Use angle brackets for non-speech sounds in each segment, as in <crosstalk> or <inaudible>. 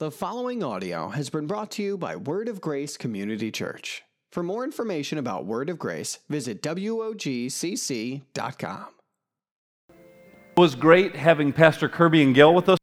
The following audio has been brought to you by Word of Grace Community Church. For more information about Word of Grace, visit WOGCC.com. It was great having Pastor Kirby and Gail with us.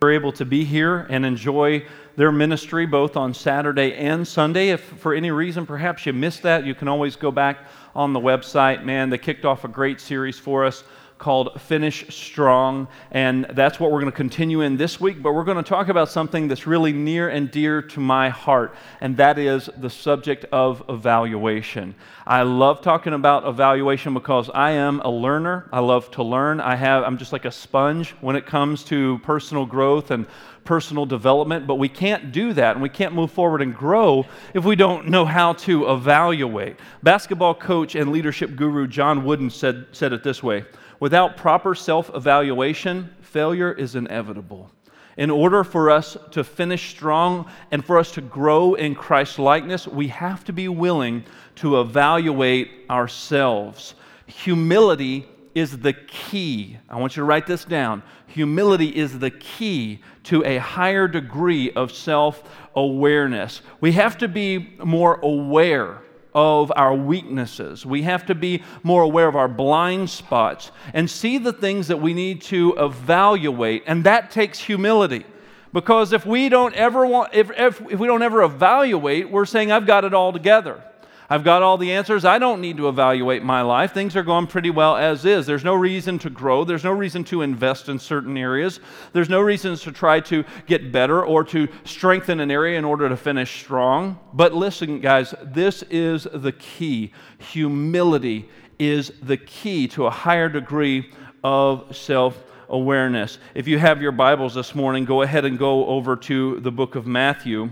We were able to be here and enjoy their ministry both on Saturday and Sunday. If for any reason perhaps you missed that, you can always go back on the website. Man, they kicked off a great series for us called Finish Strong. And that's what we're going to continue in this week. But we're going to talk about something that's really near and dear to my heart, and that is the subject of evaluation. I love talking about evaluation because I am a learner. I love to learn. I have, I'm just like a sponge when it comes to personal growth and personal development, but we can't do that and we can't move forward and grow if we don't know how to evaluate. Basketball coach and leadership guru John Wooden said, said it this way Without proper self evaluation, failure is inevitable. In order for us to finish strong and for us to grow in Christ likeness, we have to be willing to evaluate ourselves. Humility is the key. I want you to write this down. Humility is the key to a higher degree of self awareness. We have to be more aware of our weaknesses. We have to be more aware of our blind spots and see the things that we need to evaluate. And that takes humility. Because if we don't ever want, if, if, if we don't ever evaluate, we're saying, I've got it all together. I've got all the answers. I don't need to evaluate my life. Things are going pretty well as is. There's no reason to grow. There's no reason to invest in certain areas. There's no reasons to try to get better or to strengthen an area in order to finish strong. But listen, guys, this is the key. Humility is the key to a higher degree of self awareness. If you have your Bibles this morning, go ahead and go over to the book of Matthew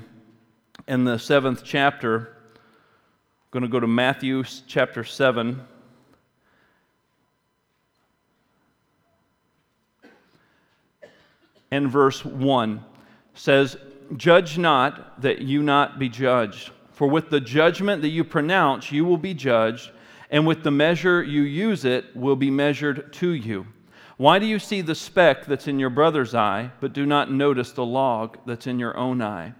in the seventh chapter going to go to Matthew chapter 7. And verse 1 says, Judge not that you not be judged. For with the judgment that you pronounce, you will be judged, and with the measure you use it will be measured to you. Why do you see the speck that's in your brother's eye, but do not notice the log that's in your own eye?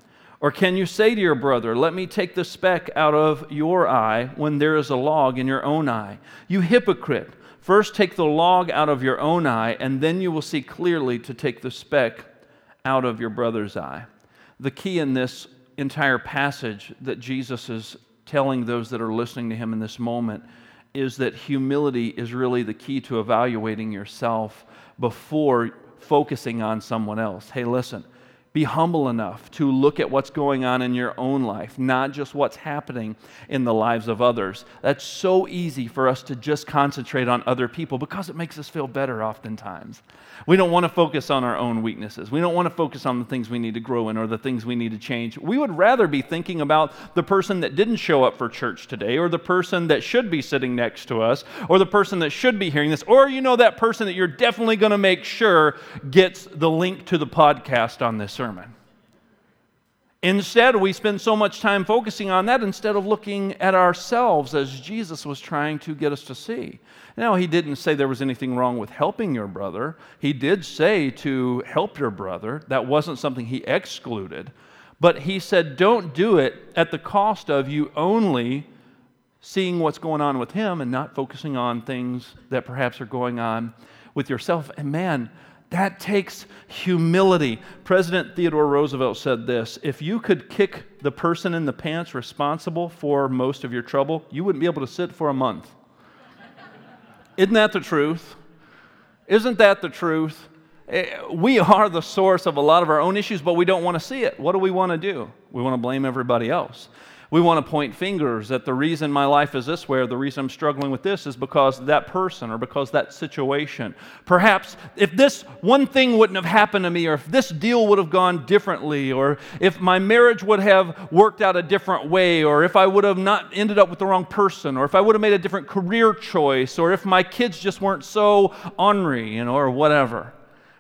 Or can you say to your brother, Let me take the speck out of your eye when there is a log in your own eye? You hypocrite! First take the log out of your own eye, and then you will see clearly to take the speck out of your brother's eye. The key in this entire passage that Jesus is telling those that are listening to him in this moment is that humility is really the key to evaluating yourself before focusing on someone else. Hey, listen, be humble enough to look at what's going on in your own life, not just what's happening in the lives of others. That's so easy for us to just concentrate on other people because it makes us feel better oftentimes. We don't want to focus on our own weaknesses. We don't want to focus on the things we need to grow in or the things we need to change. We would rather be thinking about the person that didn't show up for church today or the person that should be sitting next to us or the person that should be hearing this or you know that person that you're definitely going to make sure gets the link to the podcast on this sermon. Instead, we spend so much time focusing on that instead of looking at ourselves as Jesus was trying to get us to see. Now, he didn't say there was anything wrong with helping your brother. He did say to help your brother. That wasn't something he excluded. But he said, don't do it at the cost of you only seeing what's going on with him and not focusing on things that perhaps are going on with yourself. And man, that takes humility. President Theodore Roosevelt said this If you could kick the person in the pants responsible for most of your trouble, you wouldn't be able to sit for a month. Isn't that the truth? Isn't that the truth? Eh, we are the source of a lot of our own issues, but we don't want to see it. What do we want to do? We want to blame everybody else. We want to point fingers that the reason my life is this way or the reason I'm struggling with this is because that person or because that situation. Perhaps if this one thing wouldn't have happened to me or if this deal would have gone differently or if my marriage would have worked out a different way or if I would have not ended up with the wrong person or if I would have made a different career choice or if my kids just weren't so ornery, you know, or whatever.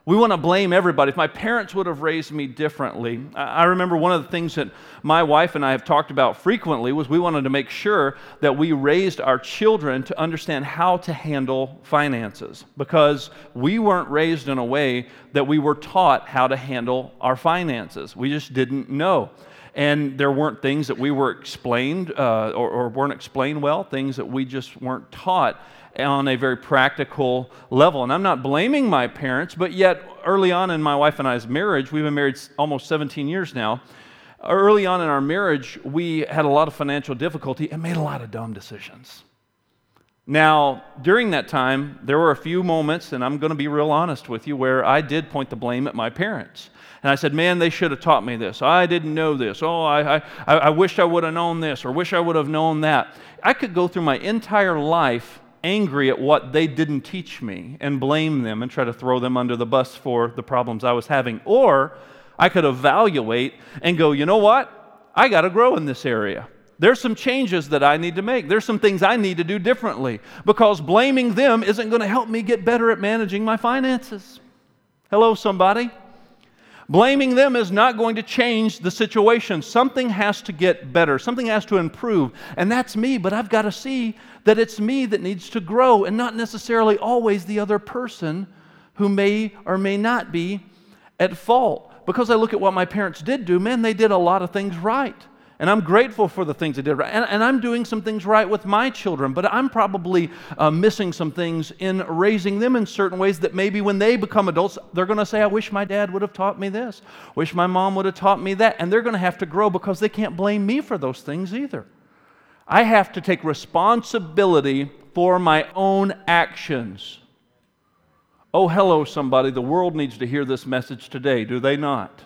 We want to blame everybody. If my parents would have raised me differently, I remember one of the things that my wife and I have talked about frequently was we wanted to make sure that we raised our children to understand how to handle finances because we weren't raised in a way that we were taught how to handle our finances. We just didn't know. And there weren't things that we were explained uh, or, or weren't explained well, things that we just weren't taught on a very practical level. And I'm not blaming my parents, but yet early on in my wife and I's marriage, we've been married almost 17 years now. Early on in our marriage, we had a lot of financial difficulty and made a lot of dumb decisions. Now, during that time, there were a few moments, and I'm going to be real honest with you, where I did point the blame at my parents. And I said, Man, they should have taught me this. I didn't know this. Oh, I, I, I wish I would have known this, or wish I would have known that. I could go through my entire life angry at what they didn't teach me and blame them and try to throw them under the bus for the problems I was having. Or I could evaluate and go, you know what? I got to grow in this area. There's some changes that I need to make. There's some things I need to do differently because blaming them isn't going to help me get better at managing my finances. Hello, somebody? Blaming them is not going to change the situation. Something has to get better, something has to improve. And that's me, but I've got to see that it's me that needs to grow and not necessarily always the other person who may or may not be at fault. Because I look at what my parents did do, man, they did a lot of things right. And I'm grateful for the things they did right. And, and I'm doing some things right with my children, but I'm probably uh, missing some things in raising them in certain ways that maybe when they become adults, they're going to say, I wish my dad would have taught me this, wish my mom would have taught me that. And they're going to have to grow because they can't blame me for those things either. I have to take responsibility for my own actions. Oh, hello, somebody. The world needs to hear this message today, do they not?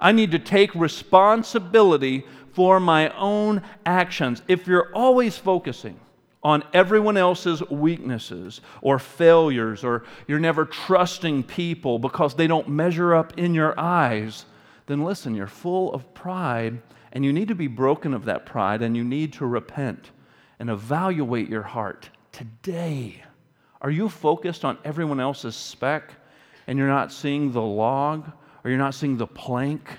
I need to take responsibility for my own actions. If you're always focusing on everyone else's weaknesses or failures, or you're never trusting people because they don't measure up in your eyes, then listen, you're full of pride and you need to be broken of that pride and you need to repent and evaluate your heart today. Are you focused on everyone else's speck and you're not seeing the log or you're not seeing the plank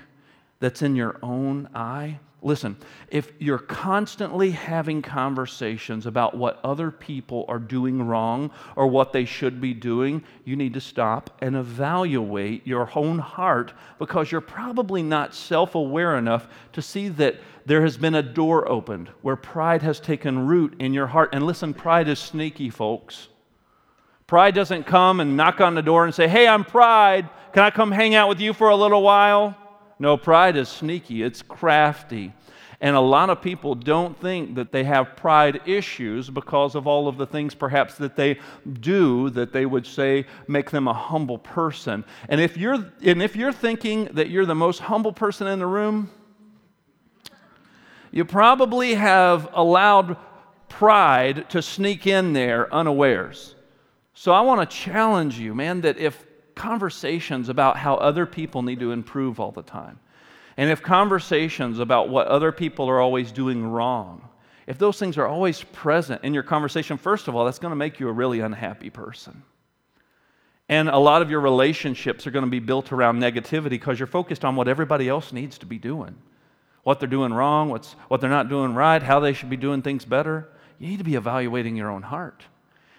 that's in your own eye? Listen, if you're constantly having conversations about what other people are doing wrong or what they should be doing, you need to stop and evaluate your own heart because you're probably not self aware enough to see that there has been a door opened where pride has taken root in your heart. And listen, pride is sneaky, folks. Pride doesn't come and knock on the door and say, Hey, I'm pride. Can I come hang out with you for a little while? No, pride is sneaky, it's crafty. And a lot of people don't think that they have pride issues because of all of the things perhaps that they do that they would say make them a humble person. And if you're, and if you're thinking that you're the most humble person in the room, you probably have allowed pride to sneak in there unawares. So I want to challenge you, man, that if conversations about how other people need to improve all the time, and if conversations about what other people are always doing wrong, if those things are always present in your conversation, first of all, that's going to make you a really unhappy person. And a lot of your relationships are going to be built around negativity because you're focused on what everybody else needs to be doing what they're doing wrong, what's, what they're not doing right, how they should be doing things better. You need to be evaluating your own heart.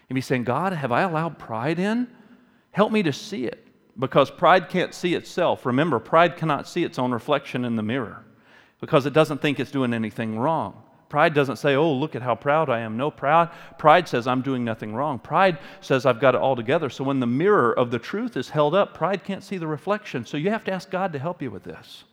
And be saying, God, have I allowed pride in? Help me to see it because pride can't see itself. Remember, pride cannot see its own reflection in the mirror because it doesn't think it's doing anything wrong. Pride doesn't say, Oh, look at how proud I am. No, proud. Pride says, I'm doing nothing wrong. Pride says, I've got it all together. So when the mirror of the truth is held up, pride can't see the reflection. So you have to ask God to help you with this.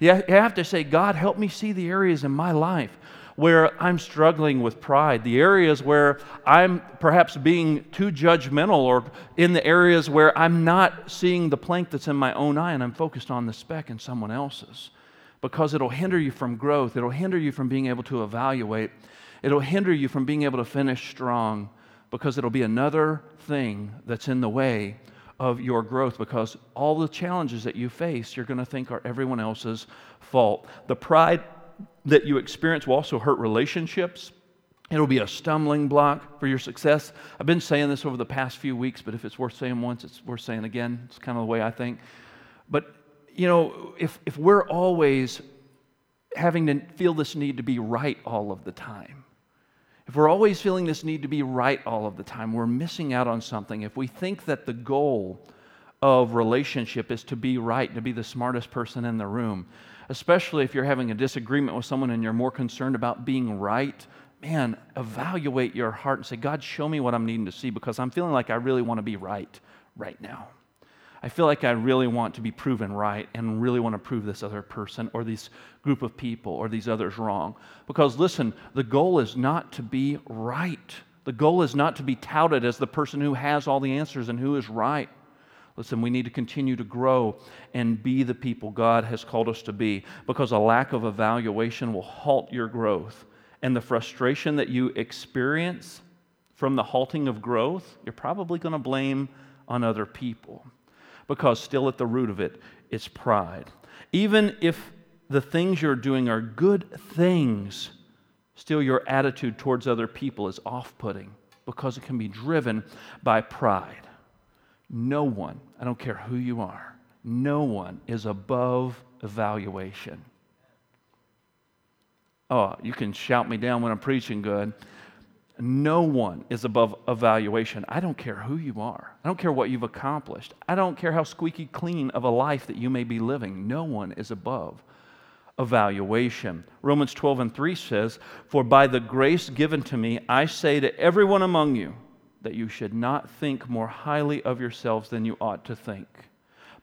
You have to say, God, help me see the areas in my life where I'm struggling with pride, the areas where I'm perhaps being too judgmental, or in the areas where I'm not seeing the plank that's in my own eye and I'm focused on the speck in someone else's. Because it'll hinder you from growth, it'll hinder you from being able to evaluate, it'll hinder you from being able to finish strong, because it'll be another thing that's in the way of your growth because all the challenges that you face, you're going to think are everyone else's fault. The pride that you experience will also hurt relationships. It'll be a stumbling block for your success. I've been saying this over the past few weeks, but if it's worth saying once, it's worth saying again. It's kind of the way I think. But, you know, if, if we're always having to feel this need to be right all of the time, if we're always feeling this need to be right all of the time, we're missing out on something. If we think that the goal of relationship is to be right, to be the smartest person in the room, especially if you're having a disagreement with someone and you're more concerned about being right man, evaluate your heart and say, God, show me what I'm needing to see because I'm feeling like I really want to be right right now. I feel like I really want to be proven right and really want to prove this other person or this group of people or these others wrong. Because listen, the goal is not to be right. The goal is not to be touted as the person who has all the answers and who is right. Listen, we need to continue to grow and be the people God has called us to be because a lack of evaluation will halt your growth and the frustration that you experience from the halting of growth, you're probably going to blame on other people because still at the root of it is pride. Even if the things you're doing are good things, still your attitude towards other people is off putting because it can be driven by pride. No one, I don't care who you are, no one is above evaluation. Oh, you can shout me down when I'm preaching good. No one is above evaluation. I don't care who you are. I don't care what you've accomplished. I don't care how squeaky clean of a life that you may be living. No one is above evaluation. Romans 12 and 3 says, For by the grace given to me, I say to everyone among you that you should not think more highly of yourselves than you ought to think,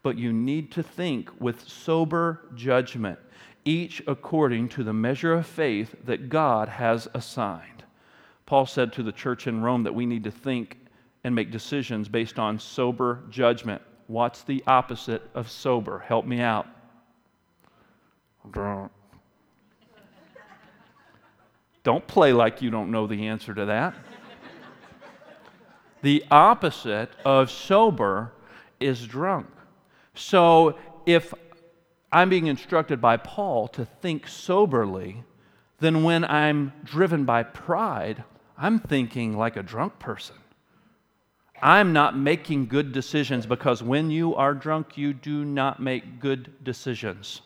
but you need to think with sober judgment each according to the measure of faith that God has assigned. Paul said to the church in Rome that we need to think and make decisions based on sober judgment. What's the opposite of sober? Help me out. Drunk. Don't play like you don't know the answer to that. The opposite of sober is drunk. So if I'm being instructed by Paul to think soberly, then when I'm driven by pride, I'm thinking like a drunk person. I'm not making good decisions because when you are drunk, you do not make good decisions.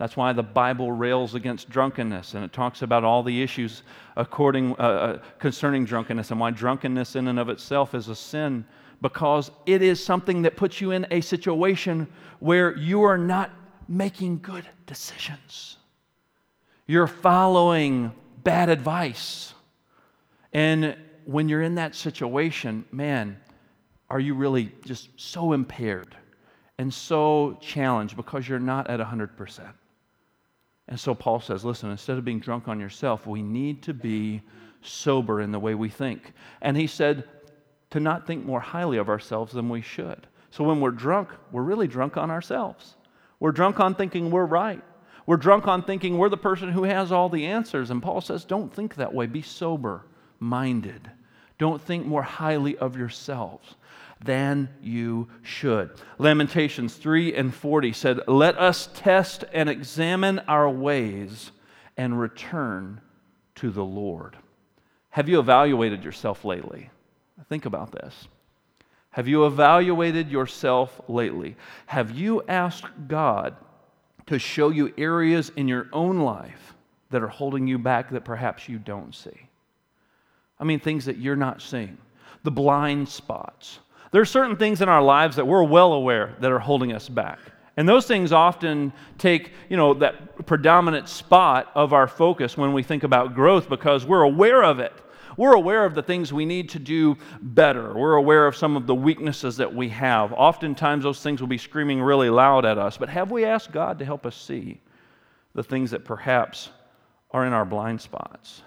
That's why the Bible rails against drunkenness and it talks about all the issues according, uh, uh concerning drunkenness and why drunkenness in and of itself is a sin because it is something that puts you in a situation where you are not making good decisions. You're following bad advice. And when you're in that situation, man, are you really just so impaired and so challenged because you're not at 100%? And so Paul says, listen, instead of being drunk on yourself, we need to be sober in the way we think. And he said to not think more highly of ourselves than we should. So when we're drunk, we're really drunk on ourselves. We're drunk on thinking we're right. We're drunk on thinking we're the person who has all the answers. And Paul says, don't think that way. Be sober minded. Don't think more highly of yourselves than you should. Lamentations 3 and 40 said, Let us test and examine our ways and return to the Lord. Have you evaluated yourself lately? Think about this. Have you evaluated yourself lately? Have you asked God to show you areas in your own life that are holding you back that perhaps you don't see? I mean, things that you're not seeing, the blind spots. There are certain things in our lives that we're well aware that are holding us back. And those things often take, you know, that predominant spot of our focus when we think about growth because we're aware of it. We're aware of the things we need to do better. We're aware of some of the weaknesses that we have. Oftentimes, those things will be screaming really loud at us. But have we asked God to help us see the things that perhaps are in our blind spots?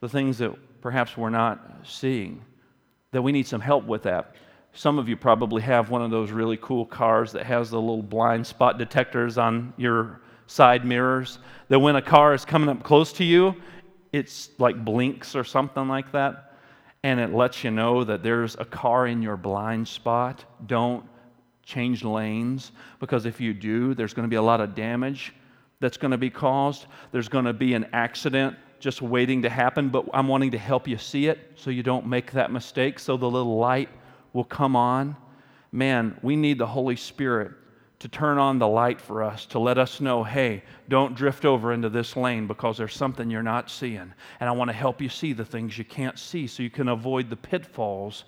The things that perhaps we're not seeing, that we need some help with that. Some of you probably have one of those really cool cars that has the little blind spot detectors on your side mirrors. That when a car is coming up close to you, it's like blinks or something like that, and it lets you know that there's a car in your blind spot. Don't change lanes because if you do, there's going to be a lot of damage that's going to be caused. There's going to be an accident just waiting to happen, but I'm wanting to help you see it so you don't make that mistake, so the little light will come on. Man, we need the Holy Spirit to turn on the light for us, to let us know, hey, don't drift over into this lane because there's something you're not seeing. And I want to help you see the things you can't see so you can avoid the pitfalls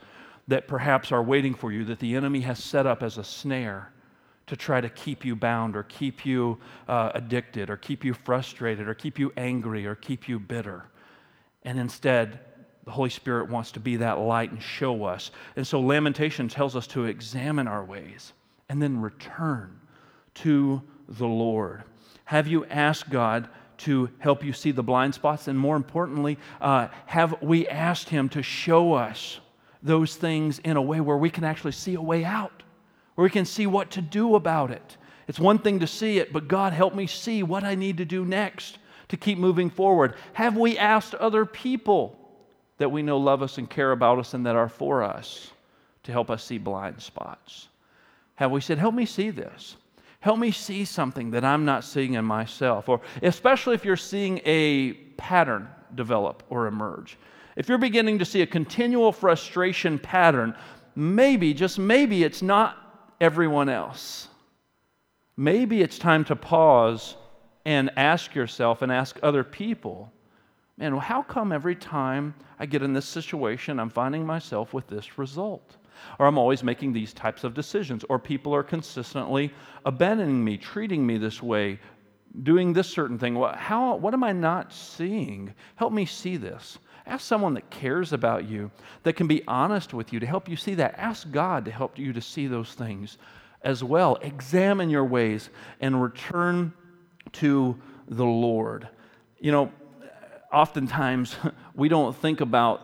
that perhaps are waiting for you that the enemy has set up as a snare to try to keep you bound or keep you uh, addicted or keep you frustrated or keep you angry or keep you bitter. And instead, the Holy Spirit wants to be that light and show us. And so Lamentation tells us to examine our ways and then return to the Lord. Have you asked God to help you see the blind spots? And more importantly, uh, have we asked Him to show us those things in a way where we can actually see a way out? where we can see what to do about it. It's one thing to see it, but God, help me see what I need to do next to keep moving forward. Have we asked other people that we know love us and care about us and that are for us to help us see blind spots? Have we said, Help me see this? Help me see something that I'm not seeing in myself. Or especially if you're seeing a pattern develop or emerge. If you're beginning to see a continual frustration pattern, maybe, just maybe, it's not everyone else. Maybe it's time to pause and ask yourself and ask other people man, how come every time I get in this situation, I'm finding myself with this result? Or I'm always making these types of decisions, or people are consistently abandoning me, treating me this way, doing this certain thing. What, How, what am I not seeing? Help me see this. Ask someone that cares about you, that can be honest with you to help you see that. Ask God to help you to see those things as well. Examine your ways and return to the Lord. You know, oftentimes <laughs> we don't think about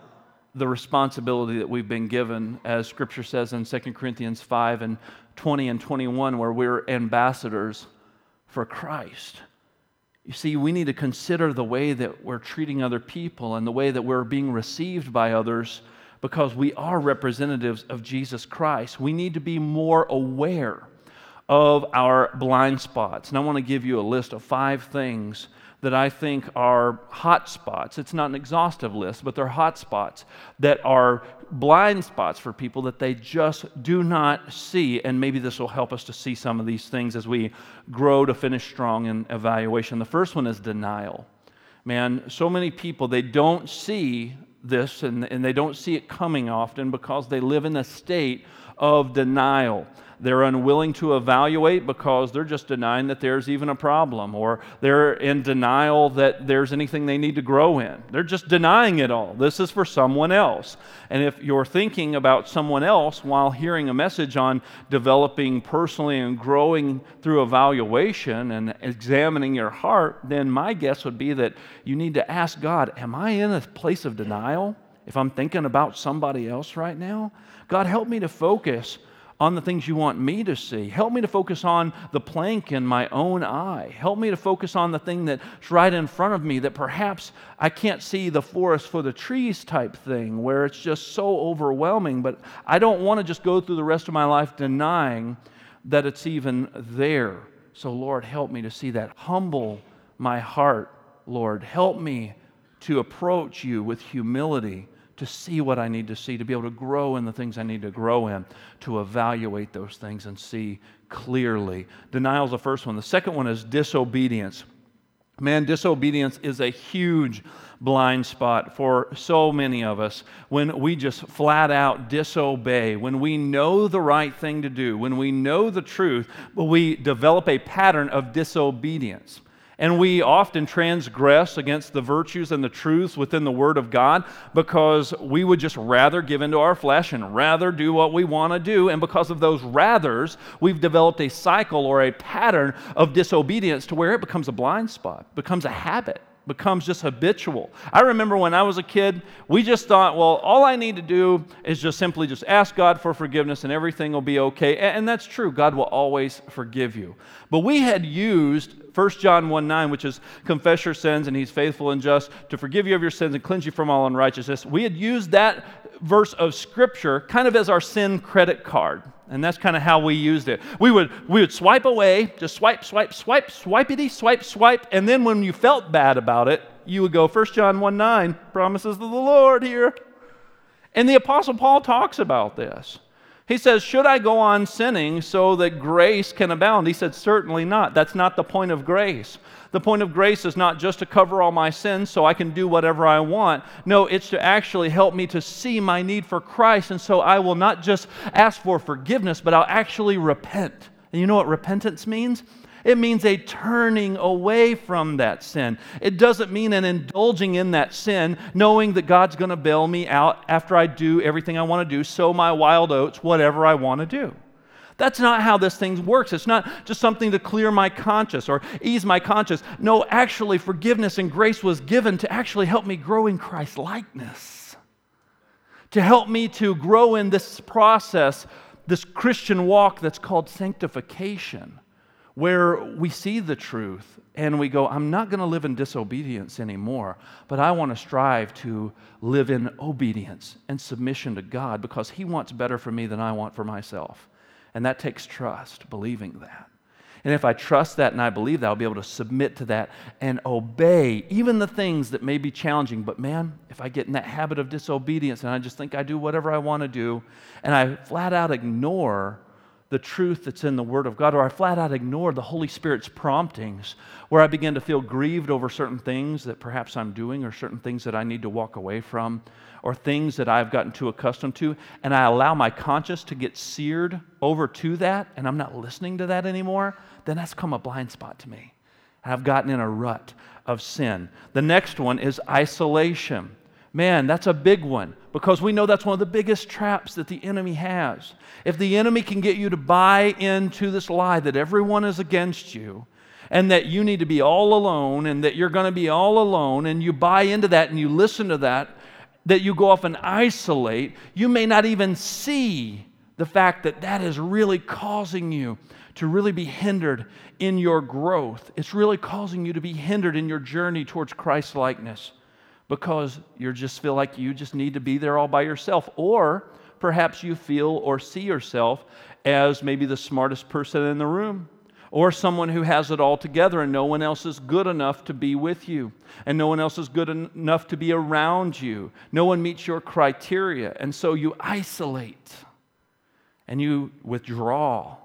the responsibility that we've been given, as Scripture says in 2 Corinthians 5 and 20 and 21, where we're ambassadors for Christ. You see, we need to consider the way that we're treating other people and the way that we're being received by others because we are representatives of Jesus Christ. We need to be more aware of our blind spots. And I want to give you a list of five things that I think are hot spots. It's not an exhaustive list, but they're hot spots that are blind spots for people that they just do not see. And maybe this will help us to see some of these things as we grow to finish strong in evaluation. The first one is denial. Man, so many people, they don't see this and, and they don't see it coming often because they live in a state of denial. They're unwilling to evaluate because they're just denying that there's even a problem, or they're in denial that there's anything they need to grow in. They're just denying it all. This is for someone else. And if you're thinking about someone else while hearing a message on developing personally and growing through evaluation and examining your heart, then my guess would be that you need to ask God, Am I in a place of denial? If I'm thinking about somebody else right now, God, help me to focus on the things you want me to see. Help me to focus on the plank in my own eye. Help me to focus on the thing that's right in front of me that perhaps I can't see the forest for the trees type thing where it's just so overwhelming. But I don't want to just go through the rest of my life denying that it's even there. So, Lord, help me to see that. Humble my heart, Lord. Help me to approach you with humility to see what I need to see, to be able to grow in the things I need to grow in, to evaluate those things and see clearly. Denial is the first one. The second one is disobedience. Man, disobedience is a huge blind spot for so many of us when we just flat out disobey, when we know the right thing to do, when we know the truth, but we develop a pattern of disobedience. And we often transgress against the virtues and the truths within the Word of God because we would just rather give into our flesh and rather do what we want to do. And because of those rathers, we've developed a cycle or a pattern of disobedience to where it becomes a blind spot, becomes a habit becomes just habitual. I remember when I was a kid, we just thought, well, all I need to do is just simply just ask God for forgiveness and everything will be okay. And that's true. God will always forgive you. But we had used 1 John 1 9, which is confess your sins and he's faithful and just to forgive you of your sins and cleanse you from all unrighteousness. We had used that verse of scripture kind of as our sin credit card. And that's kind of how we used it. We would, we would swipe away, just swipe, swipe, swipe, swipey, swipe, swipe. And then when you felt bad about it, you would go 1 John 1 9, promises of the Lord here. And the Apostle Paul talks about this. He says, Should I go on sinning so that grace can abound? He said, Certainly not. That's not the point of grace. The point of grace is not just to cover all my sins so I can do whatever I want. No, it's to actually help me to see my need for Christ. And so I will not just ask for forgiveness, but I'll actually repent. And you know what repentance means? It means a turning away from that sin. It doesn't mean an indulging in that sin, knowing that God's going to bail me out after I do everything I want to do, sow my wild oats, whatever I want to do. That's not how this thing works. It's not just something to clear my conscience or ease my conscience. No, actually, forgiveness and grace was given to actually help me grow in Christ likeness, to help me to grow in this process, this Christian walk that's called sanctification where we see the truth and we go, I'm not going to live in disobedience anymore, but I want to strive to live in obedience and submission to God because He wants better for me than I want for myself. And that takes trust, believing that. And if I trust that and I believe that, I'll be able to submit to that and obey even the things that may be challenging. But man, if I get in that habit of disobedience and I just think I do whatever I want to do and I flat out ignore the truth that's in the Word of God, or I flat out ignore the Holy Spirit's promptings, where I begin to feel grieved over certain things that perhaps I'm doing, or certain things that I need to walk away from, or things that I've gotten too accustomed to, and I allow my conscience to get seared over to that, and I'm not listening to that anymore, then that's come a blind spot to me. I've gotten in a rut of sin. The next one is isolation. Man, that's a big one because we know that's one of the biggest traps that the enemy has. If the enemy can get you to buy into this lie that everyone is against you and that you need to be all alone and that you're going to be all alone, and you buy into that and you listen to that, that you go off and isolate, you may not even see the fact that that is really causing you to really be hindered in your growth. It's really causing you to be hindered in your journey towards Christ likeness because you just feel like you just need to be there all by yourself. Or perhaps you feel or see yourself as maybe the smartest person in the room. Or someone who has it all together and no one else is good enough to be with you. And no one else is good en- enough to be around you. No one meets your criteria. And so you isolate and you withdraw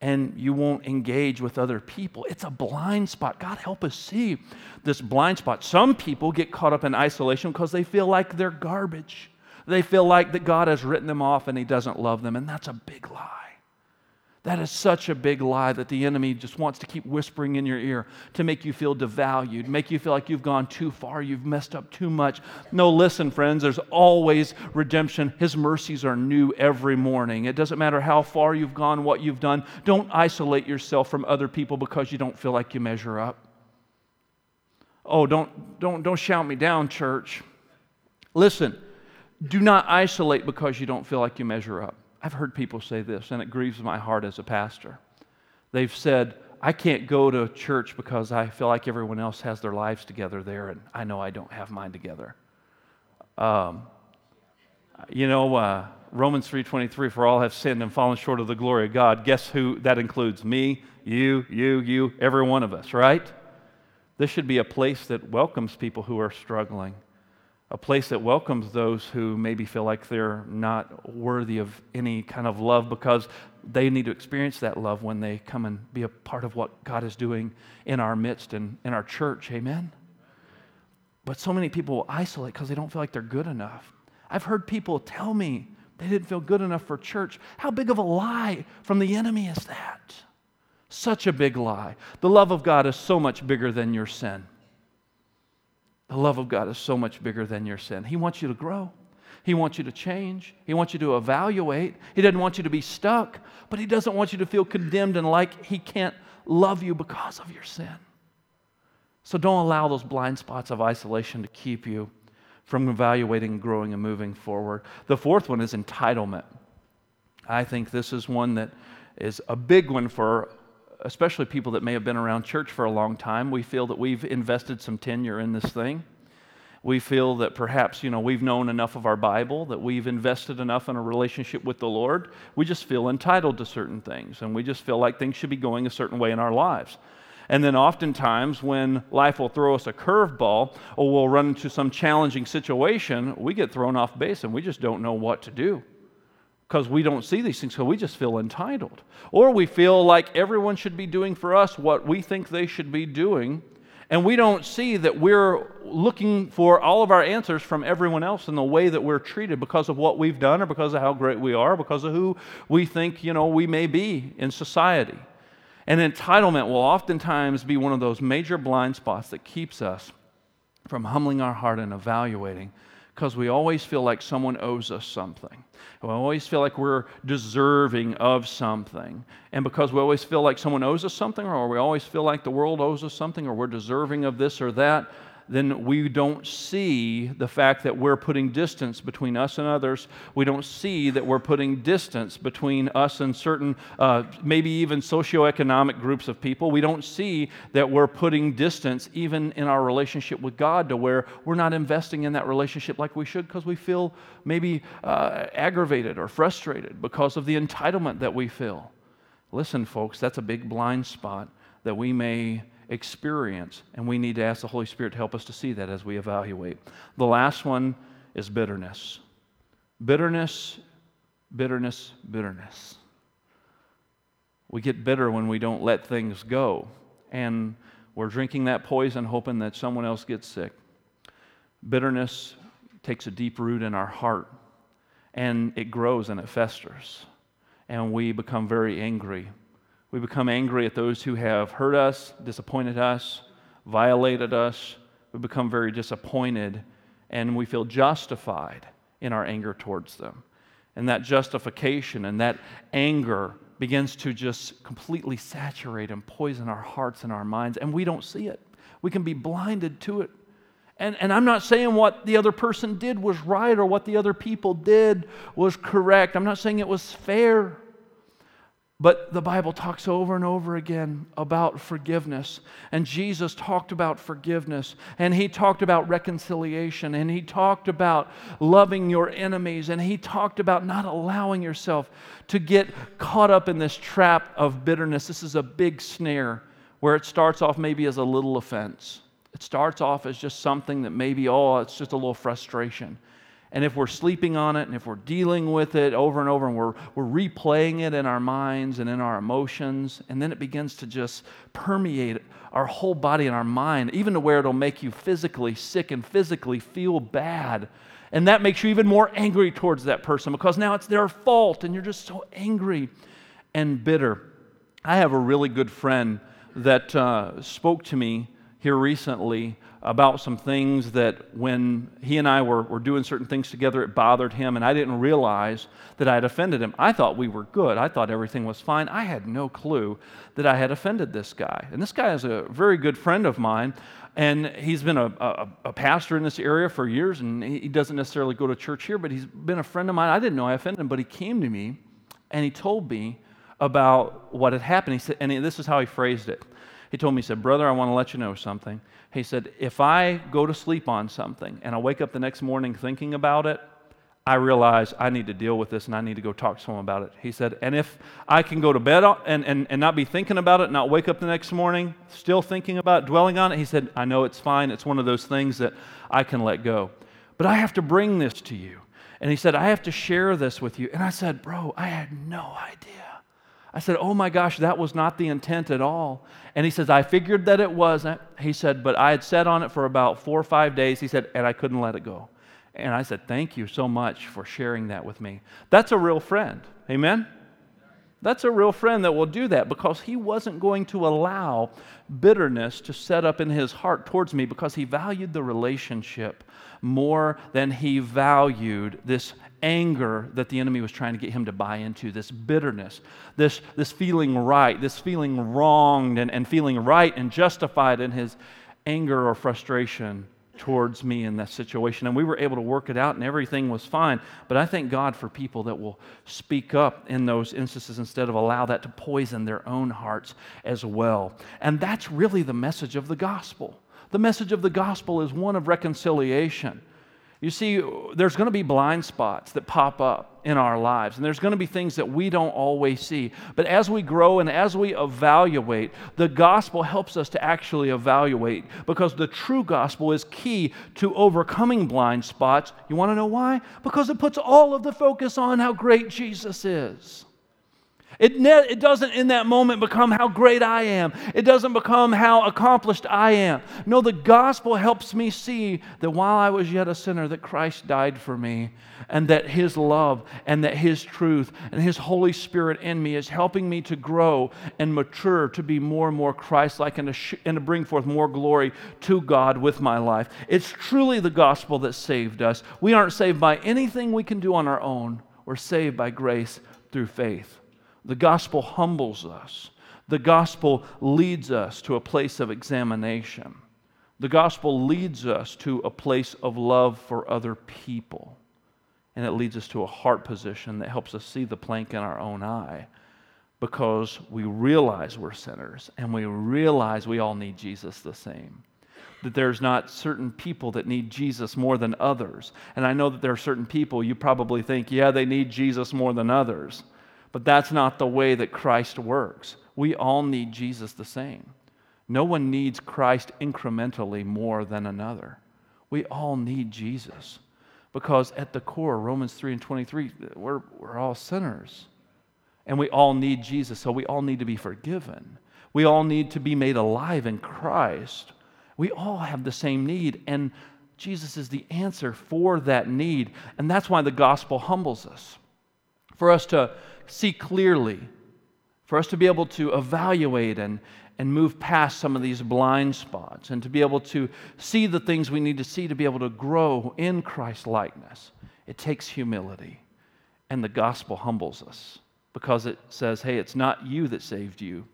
and you won't engage with other people. It's a blind spot. God help us see this blind spot. Some people get caught up in isolation because they feel like they're garbage. They feel like that God has written them off and He doesn't love them, and that's a big lie. That is such a big lie that the enemy just wants to keep whispering in your ear to make you feel devalued, make you feel like you've gone too far, you've messed up too much. No, listen, friends, there's always redemption. His mercies are new every morning. It doesn't matter how far you've gone, what you've done. Don't isolate yourself from other people because you don't feel like you measure up. Oh, don't, don't, don't shout me down, church. Listen, do not isolate because you don't feel like you measure up. I've heard people say this, and it grieves my heart as a pastor. They've said, I can't go to church because I feel like everyone else has their lives together there, and I know I don't have mine together. Um, you know, uh, Romans 3.23, for all have sinned and fallen short of the glory of God. Guess who that includes? Me, you, you, you, every one of us, right? This should be a place that welcomes people who are struggling a place that welcomes those who maybe feel like they're not worthy of any kind of love because they need to experience that love when they come and be a part of what God is doing in our midst and in our church. Amen? But so many people will isolate because they don't feel like they're good enough. I've heard people tell me they didn't feel good enough for church. How big of a lie from the enemy is that? Such a big lie. The love of God is so much bigger than your sin. The love of God is so much bigger than your sin. He wants you to grow. He wants you to change. He wants you to evaluate. He doesn't want you to be stuck, but He doesn't want you to feel condemned and like He can't love you because of your sin. So don't allow those blind spots of isolation to keep you from evaluating, growing, and moving forward. The fourth one is entitlement. I think this is one that is a big one for especially people that may have been around church for a long time, we feel that we've invested some tenure in this thing. We feel that perhaps, you know, we've known enough of our Bible, that we've invested enough in a relationship with the Lord. We just feel entitled to certain things, and we just feel like things should be going a certain way in our lives. And then oftentimes, when life will throw us a curveball or we'll run into some challenging situation, we get thrown off base and we just don't know what to do because we don't see these things, so we just feel entitled. Or we feel like everyone should be doing for us what we think they should be doing, and we don't see that we're looking for all of our answers from everyone else in the way that we're treated because of what we've done or because of how great we are, because of who we think, you know, we may be in society. And entitlement will oftentimes be one of those major blind spots that keeps us from humbling our heart and evaluating because we always feel like someone owes us something. We always feel like we're deserving of something. And because we always feel like someone owes us something, or we always feel like the world owes us something, or we're deserving of this or that, then we don't see the fact that we're putting distance between us and others. We don't see that we're putting distance between us and certain, uh, maybe even socioeconomic groups of people. We don't see that we're putting distance even in our relationship with God to where we're not investing in that relationship like we should because we feel maybe uh, aggravated or frustrated because of the entitlement that we feel. Listen, folks, that's a big blind spot that we may experience. And we need to ask the Holy Spirit to help us to see that as we evaluate. The last one is bitterness. Bitterness, bitterness, bitterness. We get bitter when we don't let things go. And we're drinking that poison hoping that someone else gets sick. Bitterness takes a deep root in our heart and it grows and it festers. And we become very angry we become angry at those who have hurt us, disappointed us, violated us. We become very disappointed and we feel justified in our anger towards them. And that justification and that anger begins to just completely saturate and poison our hearts and our minds, and we don't see it. We can be blinded to it. And, and I'm not saying what the other person did was right or what the other people did was correct. I'm not saying it was fair. But the Bible talks over and over again about forgiveness. And Jesus talked about forgiveness. And he talked about reconciliation. And he talked about loving your enemies. And he talked about not allowing yourself to get caught up in this trap of bitterness. This is a big snare where it starts off maybe as a little offense. It starts off as just something that maybe, oh, it's just a little frustration. And if we're sleeping on it and if we're dealing with it over and over and we're, we're replaying it in our minds and in our emotions, and then it begins to just permeate our whole body and our mind, even to where it'll make you physically sick and physically feel bad. And that makes you even more angry towards that person because now it's their fault and you're just so angry and bitter. I have a really good friend that uh, spoke to me here recently about some things that when he and I were, were doing certain things together, it bothered him, and I didn't realize that I had offended him. I thought we were good. I thought everything was fine. I had no clue that I had offended this guy. And this guy is a very good friend of mine, and he's been a, a, a pastor in this area for years, and he doesn't necessarily go to church here, but he's been a friend of mine. I didn't know I offended him, but he came to me and he told me about what had happened. He said, and this is how he phrased it. He told me, he said, Brother, I want to let you know something. He said, If I go to sleep on something and I wake up the next morning thinking about it, I realize I need to deal with this and I need to go talk to someone about it. He said, and if I can go to bed and, and, and not be thinking about it, not wake up the next morning still thinking about it, dwelling on it, he said, I know it's fine. It's one of those things that I can let go. But I have to bring this to you. And he said, I have to share this with you. And I said, Bro, I had no idea. I said, Oh my gosh, that was not the intent at all. And he says, I figured that it wasn't. He said, But I had sat on it for about four or five days. He said, And I couldn't let it go. And I said, Thank you so much for sharing that with me. That's a real friend. Amen? That's a real friend that will do that because he wasn't going to allow bitterness to set up in his heart towards me because he valued the relationship more than he valued this anger that the enemy was trying to get him to buy into, this bitterness, this, this feeling right, this feeling wronged and, and feeling right and justified in his anger or frustration towards me in that situation. And we were able to work it out and everything was fine. But I thank God for people that will speak up in those instances instead of allow that to poison their own hearts as well. And that's really the message of the gospel. The message of the gospel is one of reconciliation. You see, there's going to be blind spots that pop up in our lives, and there's going to be things that we don't always see. But as we grow and as we evaluate, the gospel helps us to actually evaluate because the true gospel is key to overcoming blind spots. You want to know why? Because it puts all of the focus on how great Jesus is. It, ne- it doesn't in that moment become how great I am. It doesn't become how accomplished I am. No, the gospel helps me see that while I was yet a sinner, that Christ died for me, and that his love and that his truth and his Holy Spirit in me is helping me to grow and mature to be more and more Christ like and, sh- and to bring forth more glory to God with my life. It's truly the gospel that saved us. We aren't saved by anything we can do on our own, we're saved by grace through faith. The gospel humbles us. The gospel leads us to a place of examination. The gospel leads us to a place of love for other people. And it leads us to a heart position that helps us see the plank in our own eye because we realize we're sinners and we realize we all need Jesus the same. That there's not certain people that need Jesus more than others. And I know that there are certain people you probably think, yeah, they need Jesus more than others. But that's not the way that Christ works. We all need Jesus the same. No one needs Christ incrementally more than another. We all need Jesus because at the core, Romans 3 and 23, we're, we're all sinners. And we all need Jesus, so we all need to be forgiven. We all need to be made alive in Christ. We all have the same need, and Jesus is the answer for that need. And that's why the gospel humbles us. For us to see clearly, for us to be able to evaluate and, and move past some of these blind spots, and to be able to see the things we need to see to be able to grow in Christ likeness. It takes humility, and the gospel humbles us because it says, hey, it's not you that saved you,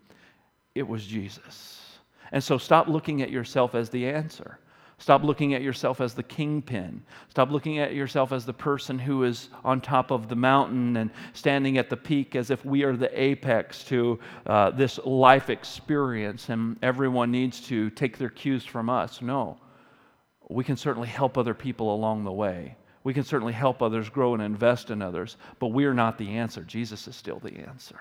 it was Jesus. And so stop looking at yourself as the answer. Stop looking at yourself as the kingpin. Stop looking at yourself as the person who is on top of the mountain and standing at the peak as if we are the apex to uh, this life experience and everyone needs to take their cues from us. No. We can certainly help other people along the way. We can certainly help others grow and invest in others, but we are not the answer. Jesus is still the answer.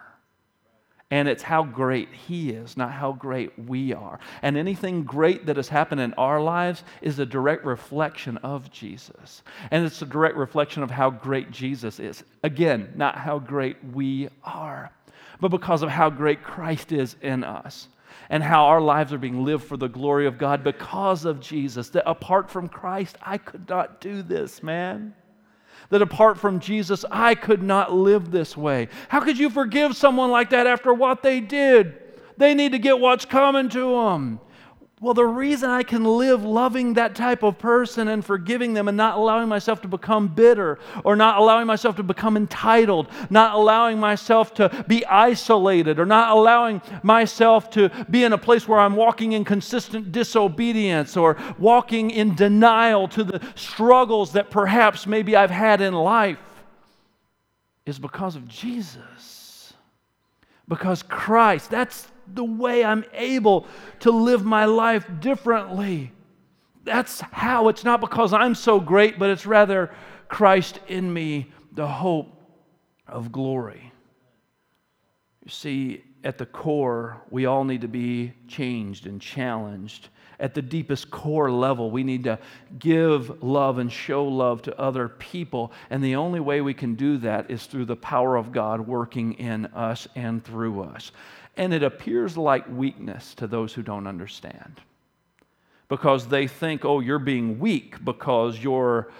And it's how great He is, not how great we are. And anything great that has happened in our lives is a direct reflection of Jesus. And it's a direct reflection of how great Jesus is. Again, not how great we are, but because of how great Christ is in us and how our lives are being lived for the glory of God because of Jesus. That apart from Christ, I could not do this, man that apart from Jesus, I could not live this way. How could you forgive someone like that after what they did? They need to get what's coming to them. Well, the reason I can live loving that type of person and forgiving them and not allowing myself to become bitter or not allowing myself to become entitled, not allowing myself to be isolated or not allowing myself to be in a place where I'm walking in consistent disobedience or walking in denial to the struggles that perhaps maybe I've had in life is because of Jesus. Because Christ, that's the way I'm able to live my life differently. That's how. It's not because I'm so great, but it's rather Christ in me, the hope of glory. You see, at the core, we all need to be changed and challenged. At the deepest core level, we need to give love and show love to other people. And the only way we can do that is through the power of God working in us and through us and it appears like weakness to those who don't understand. Because they think, oh, you're being weak because you're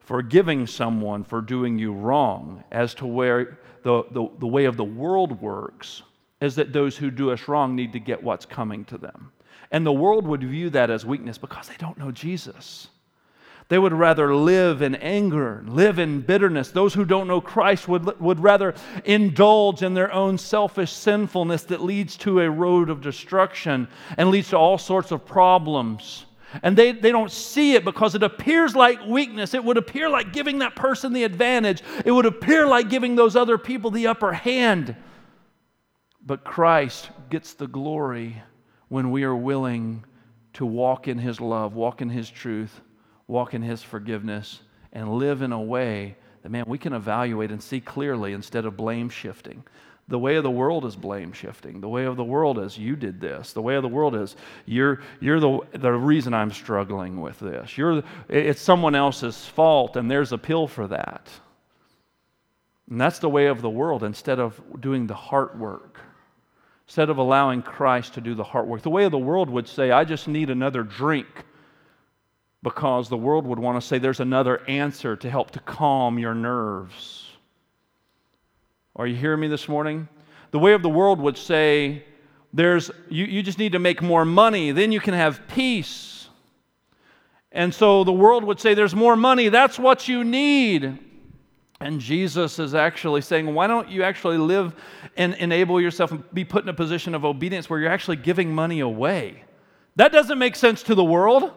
forgiving someone for doing you wrong, as to where the, the, the way of the world works is that those who do us wrong need to get what's coming to them. And the world would view that as weakness because they don't know Jesus. They would rather live in anger, live in bitterness. Those who don't know Christ would, would rather indulge in their own selfish sinfulness that leads to a road of destruction and leads to all sorts of problems. And they, they don't see it because it appears like weakness. It would appear like giving that person the advantage. It would appear like giving those other people the upper hand. But Christ gets the glory when we are willing to walk in His love, walk in His truth, walk in His forgiveness, and live in a way that, man, we can evaluate and see clearly instead of blame shifting. The way of the world is blame shifting. The way of the world is you did this. The way of the world is you're, you're the, the reason I'm struggling with this. You're, it's someone else's fault, and there's a pill for that. And that's the way of the world instead of doing the heart work, instead of allowing Christ to do the heart work. The way of the world would say, I just need another drink because the world would want to say there's another answer to help to calm your nerves. Are you hearing me this morning? The way of the world would say there's you, you just need to make more money, then you can have peace. And so the world would say there's more money, that's what you need. And Jesus is actually saying, why don't you actually live and enable yourself and be put in a position of obedience where you're actually giving money away? That doesn't make sense to the world.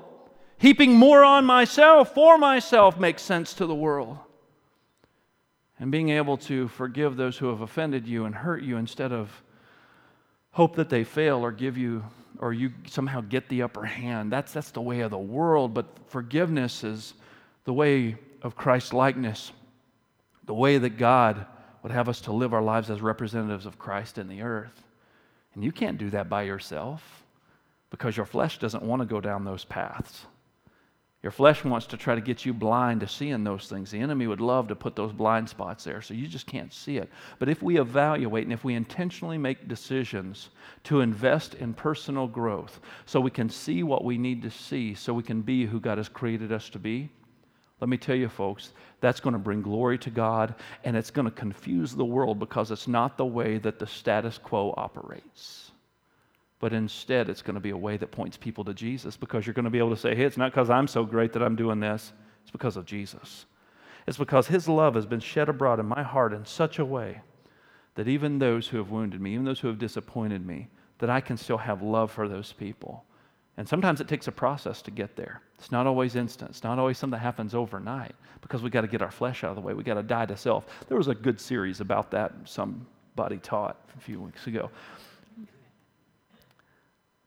Heaping more on myself for myself makes sense to the world. And being able to forgive those who have offended you and hurt you instead of hope that they fail or give you or you somehow get the upper hand. That's, that's the way of the world, but forgiveness is the way of Christ likeness, the way that God would have us to live our lives as representatives of Christ in the earth. And you can't do that by yourself because your flesh doesn't want to go down those paths. Your flesh wants to try to get you blind to seeing those things. The enemy would love to put those blind spots there so you just can't see it. But if we evaluate and if we intentionally make decisions to invest in personal growth so we can see what we need to see, so we can be who God has created us to be, let me tell you, folks, that's going to bring glory to God and it's going to confuse the world because it's not the way that the status quo operates but instead it's going to be a way that points people to Jesus because you're going to be able to say, hey, it's not because I'm so great that I'm doing this, it's because of Jesus. It's because His love has been shed abroad in my heart in such a way that even those who have wounded me, even those who have disappointed me, that I can still have love for those people. And sometimes it takes a process to get there. It's not always instant. It's not always something that happens overnight because we got to get our flesh out of the way. We got to die to self. There was a good series about that somebody taught a few weeks ago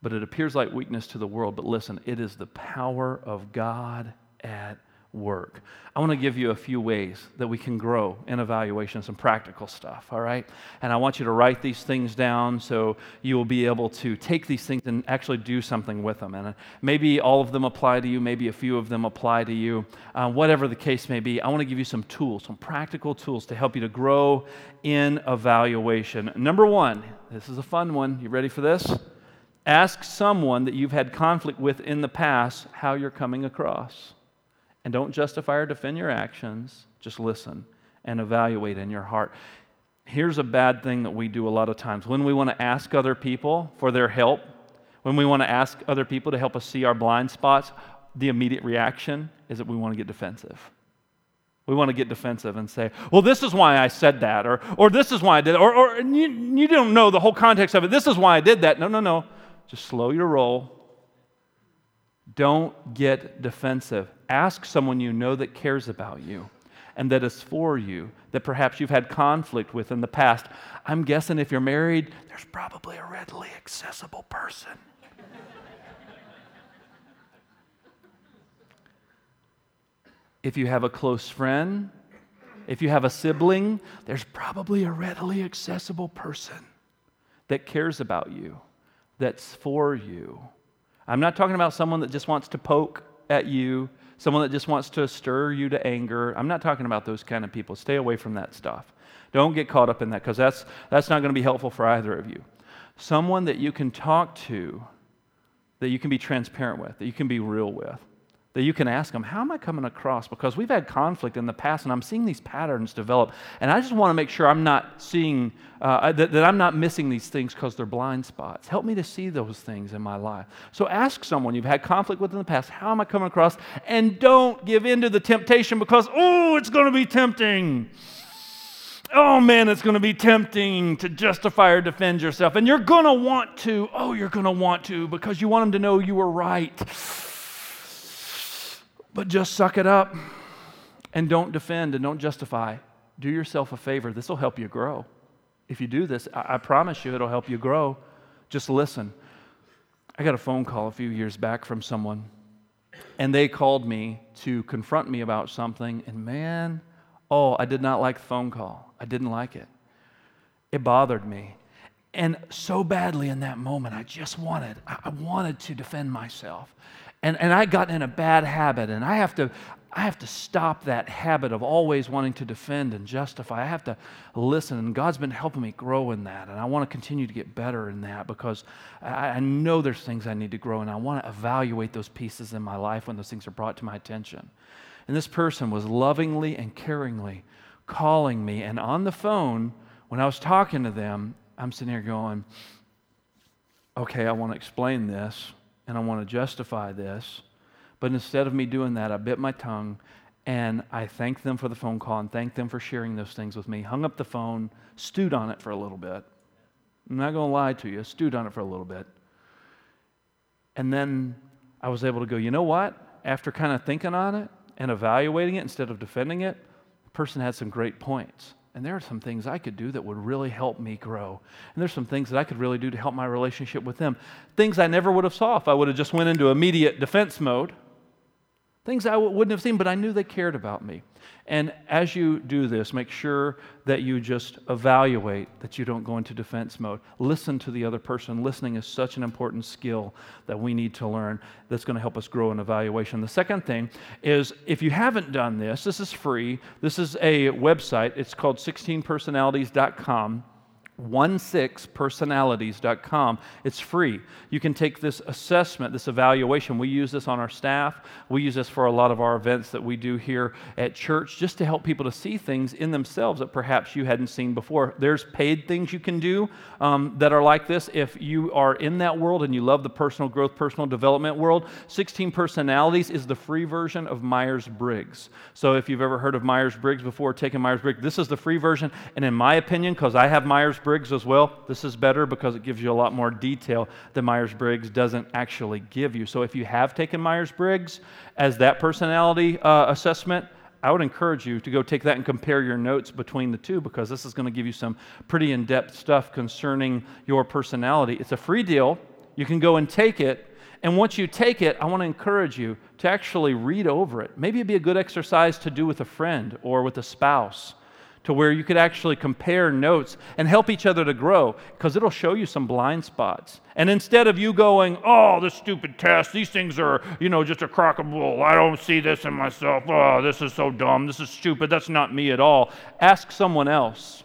but it appears like weakness to the world. But listen, it is the power of God at work. I want to give you a few ways that we can grow in evaluation, some practical stuff, all right? And I want you to write these things down so you will be able to take these things and actually do something with them. And maybe all of them apply to you, maybe a few of them apply to you. Uh, whatever the case may be, I want to give you some tools, some practical tools to help you to grow in evaluation. Number one, this is a fun one. You ready for this? Ask someone that you've had conflict with in the past how you're coming across. And don't justify or defend your actions, just listen and evaluate in your heart. Here's a bad thing that we do a lot of times. When we want to ask other people for their help, when we want to ask other people to help us see our blind spots, the immediate reaction is that we want to get defensive. We want to get defensive and say, well, this is why I said that, or, or this is why I did it, or, or you, you don't know the whole context of it. This is why I did that. No, no, no. Just slow your roll. Don't get defensive. Ask someone you know that cares about you and that is for you, that perhaps you've had conflict with in the past. I'm guessing if you're married, there's probably a readily accessible person. if you have a close friend, if you have a sibling, there's probably a readily accessible person that cares about you that's for you. I'm not talking about someone that just wants to poke at you, someone that just wants to stir you to anger. I'm not talking about those kind of people. Stay away from that stuff. Don't get caught up in that because that's, that's not going to be helpful for either of you. Someone that you can talk to, that you can be transparent with, that you can be real with that you can ask them, How am I coming across? Because we've had conflict in the past and I'm seeing these patterns develop. And I just want to make sure I'm not seeing, uh, that, that, I'm not missing these things because they're blind spots. Help me to see those things in my life. So ask someone you've had conflict with in the past, How am I coming across? And don't give in to the temptation because, oh, it's going to be tempting. Oh man, it's going to be tempting to justify or defend yourself. And you're going to want to, oh, you're going to want to because you want them to know you were right. But just suck it up and don't defend and don't justify. Do yourself a favor. This will help you grow. If you do this, I, I promise you it'll help you grow. Just listen. I got a phone call a few years back from someone, and they called me to confront me about something, and man, oh, I did not like the phone call. I didn't like it. It bothered me. And so badly in that moment, I just wanted, I wanted to defend myself. And, and I got in a bad habit, and I have to, I have to stop that habit of always wanting to defend and justify. I have to listen, and God's been helping me grow in that, and I want to continue to get better in that because I, I know there's things I need to grow, and I want to evaluate those pieces in my life when those things are brought to my attention. And this person was lovingly and caringly calling me, and on the phone, when I was talking to them, I'm sitting here going, okay, I want to explain this, and I want to justify this but instead of me doing that, I bit my tongue and I thanked them for the phone call and thanked them for sharing those things with me. Hung up the phone, stewed on it for a little bit. I'm not going to lie to you, stewed on it for a little bit. And then I was able to go, you know what? After kind of thinking on it and evaluating it instead of defending it, the person had some great points. And there are some things I could do that would really help me grow. And there's some things that I could really do to help my relationship with them. Things I never would have saw if I would have just went into immediate defense mode Things I wouldn't have seen, but I knew they cared about me. And as you do this, make sure that you just evaluate that you don't go into defense mode. Listen to the other person. Listening is such an important skill that we need to learn that's going to help us grow in evaluation. The second thing is if you haven't done this, this is free. This is a website. It's called 16personalities.com 16personalities.com. It's free. You can take this assessment, this evaluation. We use this on our staff. We use this for a lot of our events that we do here at church just to help people to see things in themselves that perhaps you hadn't seen before. There's paid things you can do um, that are like this. If you are in that world and you love the personal growth, personal development world, 16 Personalities is the free version of Myers Briggs. So if you've ever heard of Myers Briggs before, taking Myers Briggs, this is the free version. And in my opinion, because I have Myers Briggs as well. This is better because it gives you a lot more detail that Myers Briggs doesn't actually give you. So if you have taken Myers Briggs as that personality uh, assessment, I would encourage you to go take that and compare your notes between the two because this is going to give you some pretty in depth stuff concerning your personality. It's a free deal. You can go and take it. And once you take it, I want to encourage you to actually read over it. Maybe it'd be a good exercise to do with a friend or with a spouse to where you could actually compare notes and help each other to grow because it'll show you some blind spots. And instead of you going, oh, this stupid test, these things are, you know, just a crock of bull. I don't see this in myself. Oh, this is so dumb. This is stupid. That's not me at all. Ask someone else.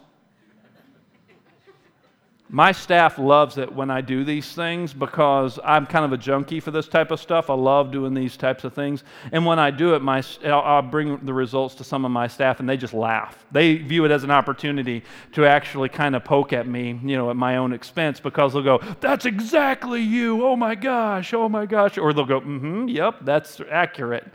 My staff loves it when I do these things because I'm kind of a junkie for this type of stuff. I love doing these types of things. And when I do it, my, I'll bring the results to some of my staff and they just laugh. They view it as an opportunity to actually kind of poke at me, you know, at my own expense because they'll go, That's exactly you. Oh my gosh. Oh my gosh. Or they'll go, Mm hmm. Yep, that's accurate.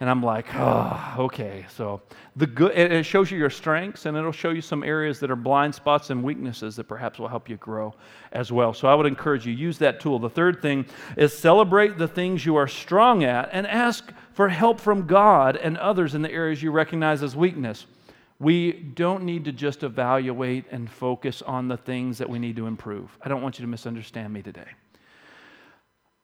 And I'm like, oh, okay. So the good, it shows you your strengths and it'll show you some areas that are blind spots and weaknesses that perhaps will help you grow as well. So I would encourage you use that tool. The third thing is celebrate the things you are strong at and ask for help from God and others in the areas you recognize as weakness. We don't need to just evaluate and focus on the things that we need to improve. I don't want you to misunderstand me today.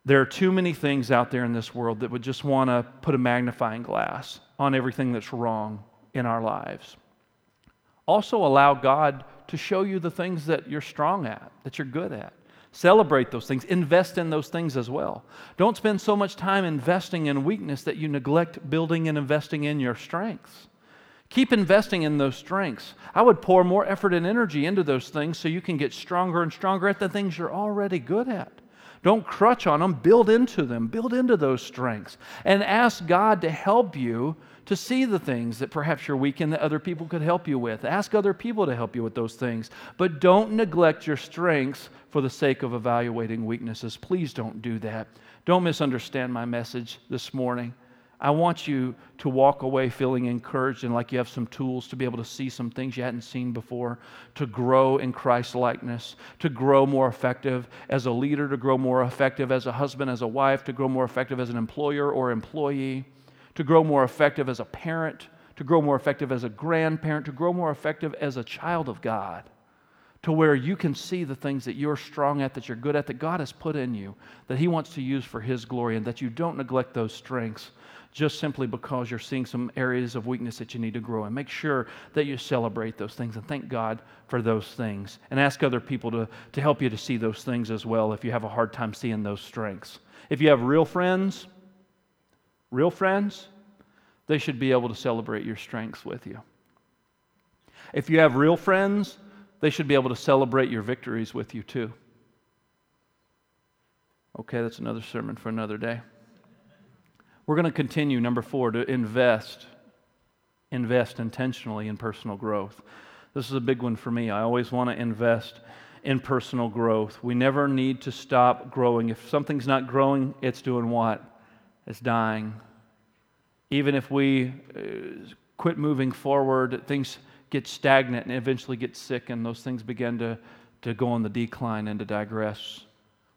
There are too many things out there in this world that would just want to put a magnifying glass on everything that's wrong in our lives. Also, allow God to show you the things that you're strong at, that you're good at. Celebrate those things. Invest in those things as well. Don't spend so much time investing in weakness that you neglect building and investing in your strengths. Keep investing in those strengths. I would pour more effort and energy into those things so you can get stronger and stronger at the things you're already good at. Don't crutch on them, build into them, build into those strengths, and ask God to help you to see the things that perhaps you're weak in that other people could help you with. Ask other people to help you with those things. But don't neglect your strengths for the sake of evaluating weaknesses. Please don't do that. Don't misunderstand my message this morning. I want you to walk away feeling encouraged and like you have some tools to be able to see some things you hadn't seen before, to grow in Christ likeness, to grow more effective as a leader, to grow more effective as a husband, as a wife, to grow more effective as an employer or employee, to grow more effective as a parent, to grow more effective as a grandparent, to grow more effective as a child of God, to where you can see the things that you're strong at, that you're good at, that God has put in you, that He wants to use for His glory, and that you don't neglect those strengths just simply because you're seeing some areas of weakness that you need to grow in. Make sure that you celebrate those things and thank God for those things. And ask other people to, to help you to see those things as well if you have a hard time seeing those strengths. If you have real friends, real friends, they should be able to celebrate your strengths with you. If you have real friends, they should be able to celebrate your victories with you too. Okay, that's another sermon for another day. We're going to continue, number four, to invest, invest intentionally in personal growth. This is a big one for me. I always want to invest in personal growth. We never need to stop growing. If something's not growing, it's doing what? It's dying. Even if we uh, quit moving forward, things get stagnant and eventually get sick, and those things begin to, to go on the decline and to digress.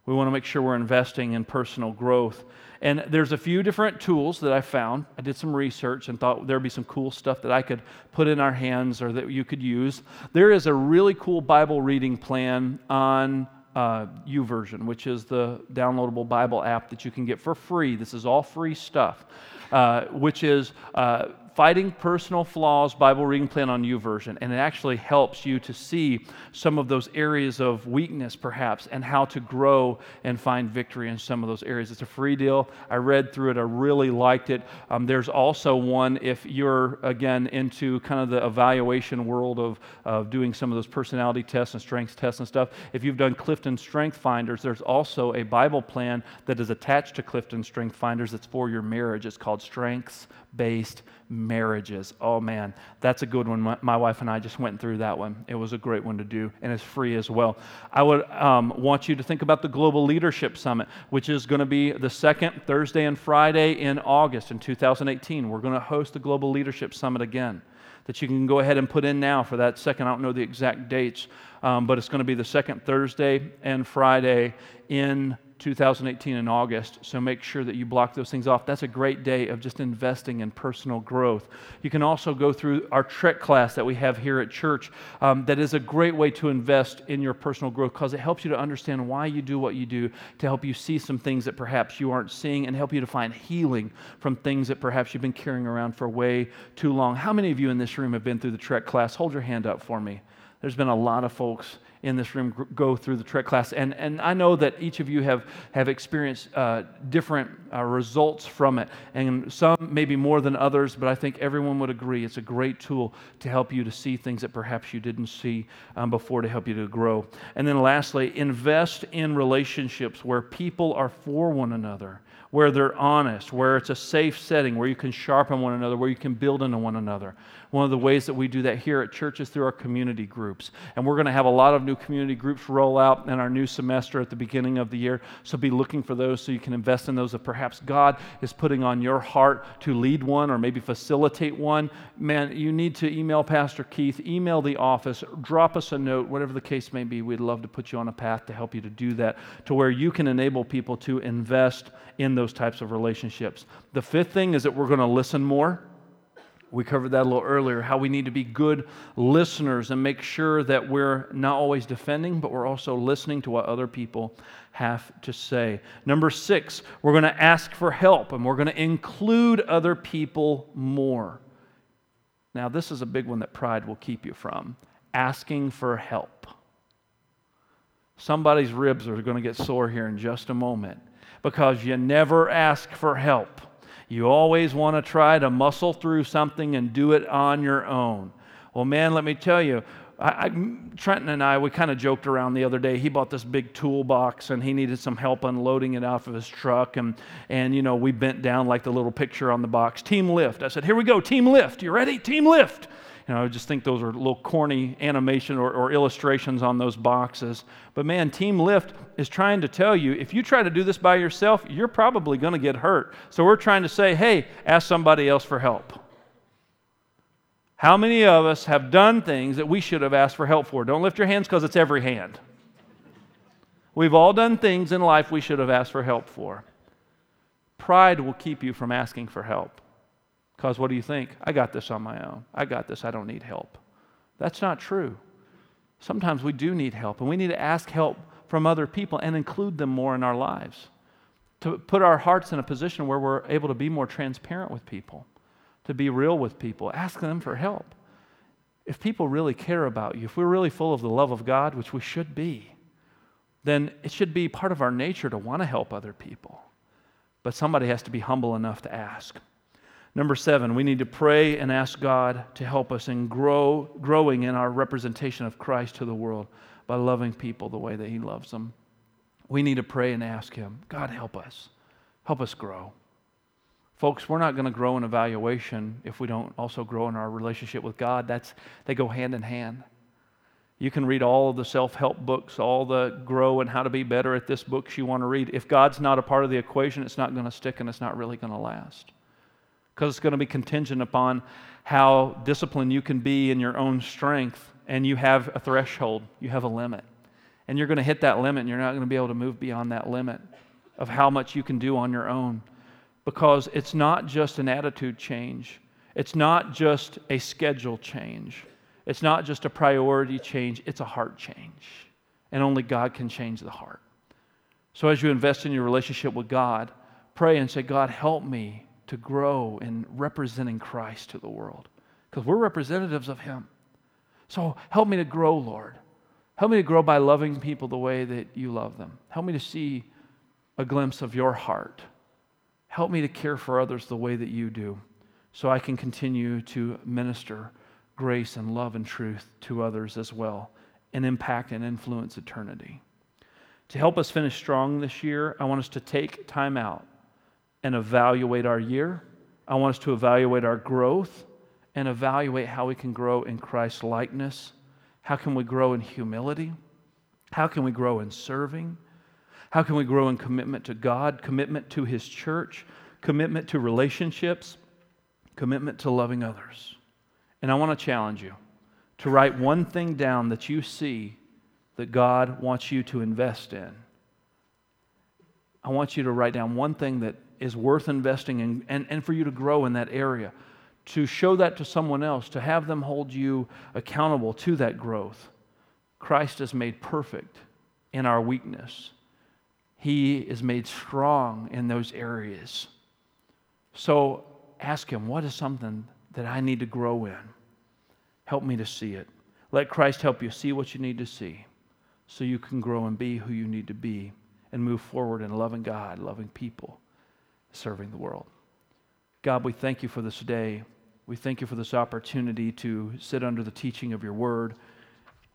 We want to make sure we're investing in personal growth. And there's a few different tools that I found. I did some research and thought there'd be some cool stuff that I could put in our hands or that you could use. There is a really cool Bible reading plan on uh, YouVersion, which is the downloadable Bible app that you can get for free. This is all free stuff, uh, which is. Uh, Fighting Personal Flaws Bible Reading Plan on YouVersion. and it actually helps you to see some of those areas of weakness, perhaps, and how to grow and find victory in some of those areas. It's a free deal. I read through it, I really liked it. Um, there's also one if you're, again, into kind of the evaluation world of, of doing some of those personality tests and strengths tests and stuff. If you've done Clifton Strength Finders, there's also a Bible plan that is attached to Clifton Strength Finders that's for your marriage. It's called Strengths Based marriages. Oh man, that's a good one. My, my, wife and I just went through that one. It was a great one to do, and it's free as well. I would um, want you to think about the Global Leadership Summit, which is going to be the second Thursday and Friday in August in 2018. We're going to host the Global Leadership Summit again. That you can go ahead and put in now for that second. I don't know the exact dates, um, but it's going to be the second Thursday and Friday in 2018 in August, so make sure that you block those things off. That's a great day of just investing in personal growth. You can also go through our Trek class that we have here at church. Um, that is a great way to invest in your personal growth because it helps you to understand why you do what you do, to help you see some things that perhaps you aren't seeing, and help you to find healing from things that perhaps you've been carrying around for way too long. How many of you in this room have been through the Trek class? Hold your hand up for me. There's been a lot of folks in this room go through the Trek class. And, and I know that each of you have, have experienced uh, different uh, results from it. And some maybe more than others, but I think everyone would agree it's a great tool to help you to see things that perhaps you didn't see um, before to help you to grow. And then lastly, invest in relationships where people are for one another where they're honest, where it's a safe setting, where you can sharpen one another, where you can build into one another. One of the ways that we do that here at church is through our community groups. And we're going to have a lot of new community groups roll out in our new semester at the beginning of the year. So be looking for those so you can invest in those that perhaps God is putting on your heart to lead one or maybe facilitate one. Man, you need to email Pastor Keith, email the office, drop us a note, whatever the case may be. We'd love to put you on a path to help you to do that, to where you can enable people to invest in those types of relationships. The fifth thing is that we're going to listen more. We covered that a little earlier, how we need to be good listeners and make sure that we're not always defending, but we're also listening to what other people have to say. Number six, we're going to ask for help and we're going to include other people more. Now, this is a big one that pride will keep you from asking for help. Somebody's ribs are going to get sore here in just a moment because you never ask for help. You always want to try to muscle through something and do it on your own. Well, man, let me tell you, I, I, Trenton and I, we kind of joked around the other day. He bought this big toolbox and he needed some help unloading it off of his truck. And, and, you know, we bent down like the little picture on the box team lift. I said, Here we go, team lift. You ready? Team lift. You know, I just think those are little corny animation or, or illustrations on those boxes. But man, Team Lift is trying to tell you if you try to do this by yourself, you're probably going to get hurt. So we're trying to say, hey, ask somebody else for help. How many of us have done things that we should have asked for help for? Don't lift your hands because it's every hand. We've all done things in life we should have asked for help for. Pride will keep you from asking for help. Because what do you think? I got this on my own. I got this. I don't need help. That's not true. Sometimes we do need help, and we need to ask help from other people and include them more in our lives. To put our hearts in a position where we're able to be more transparent with people, to be real with people, ask them for help. If people really care about you, if we're really full of the love of God, which we should be, then it should be part of our nature to want to help other people. But somebody has to be humble enough to ask. Number seven, we need to pray and ask God to help us in grow, growing in our representation of Christ to the world by loving people the way that He loves them. We need to pray and ask Him, God, help us. Help us grow. Folks, we're not going to grow in evaluation if we don't also grow in our relationship with God. That's, they go hand in hand. You can read all of the self help books, all the grow and how to be better at this books you want to read. If God's not a part of the equation, it's not going to stick and it's not really going to last because it's going to be contingent upon how disciplined you can be in your own strength. And you have a threshold, you have a limit. And you're going to hit that limit, and you're not going to be able to move beyond that limit of how much you can do on your own. Because it's not just an attitude change, it's not just a schedule change, it's not just a priority change, it's a heart change. And only God can change the heart. So as you invest in your relationship with God, pray and say, God, help me to grow in representing Christ to the world because we're representatives of Him. So help me to grow, Lord. Help me to grow by loving people the way that you love them. Help me to see a glimpse of your heart. Help me to care for others the way that you do so I can continue to minister grace and love and truth to others as well and impact and influence eternity. To help us finish strong this year, I want us to take time out and evaluate our year. I want us to evaluate our growth and evaluate how we can grow in Christ's likeness. How can we grow in humility? How can we grow in serving? How can we grow in commitment to God, commitment to His church, commitment to relationships, commitment to loving others? And I want to challenge you to write one thing down that you see that God wants you to invest in. I want you to write down one thing that is worth investing in and, and for you to grow in that area, to show that to someone else, to have them hold you accountable to that growth. Christ is made perfect in our weakness. He is made strong in those areas. So ask Him, what is something that I need to grow in? Help me to see it. Let Christ help you see what you need to see so you can grow and be who you need to be and move forward in loving God, loving people serving the world. God, we thank you for this day. We thank you for this opportunity to sit under the teaching of your word.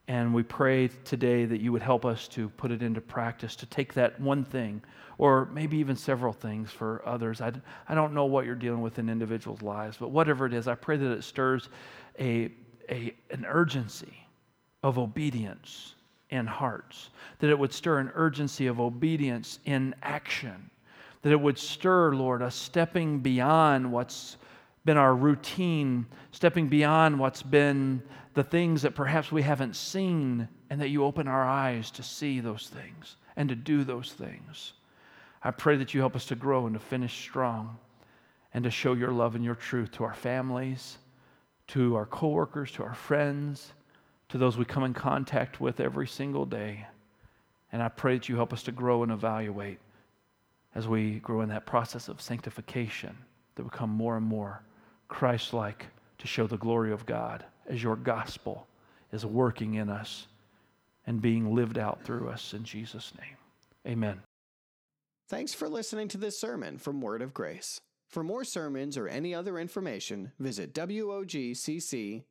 And we pray today that you would help us to put it into practice, to take that one thing, or maybe even several things for others. I, I don't know what you're dealing with in individuals' lives, but whatever it is, I pray that it stirs a, a, an urgency of obedience in hearts, that it would stir an urgency of obedience in action that it would stir, Lord, us stepping beyond what's been our routine, stepping beyond what's been the things that perhaps we haven't seen, and that you open our eyes to see those things and to do those things. I pray that you help us to grow and to finish strong and to show your love and your truth to our families, to our coworkers, to our friends, to those we come in contact with every single day. And I pray that you help us to grow and evaluate as we grow in that process of sanctification, to become more and more Christ like to show the glory of God as your gospel is working in us and being lived out through us in Jesus' name. Amen. Thanks for listening to this sermon from Word of Grace. For more sermons or any other information, visit WOGCC.com.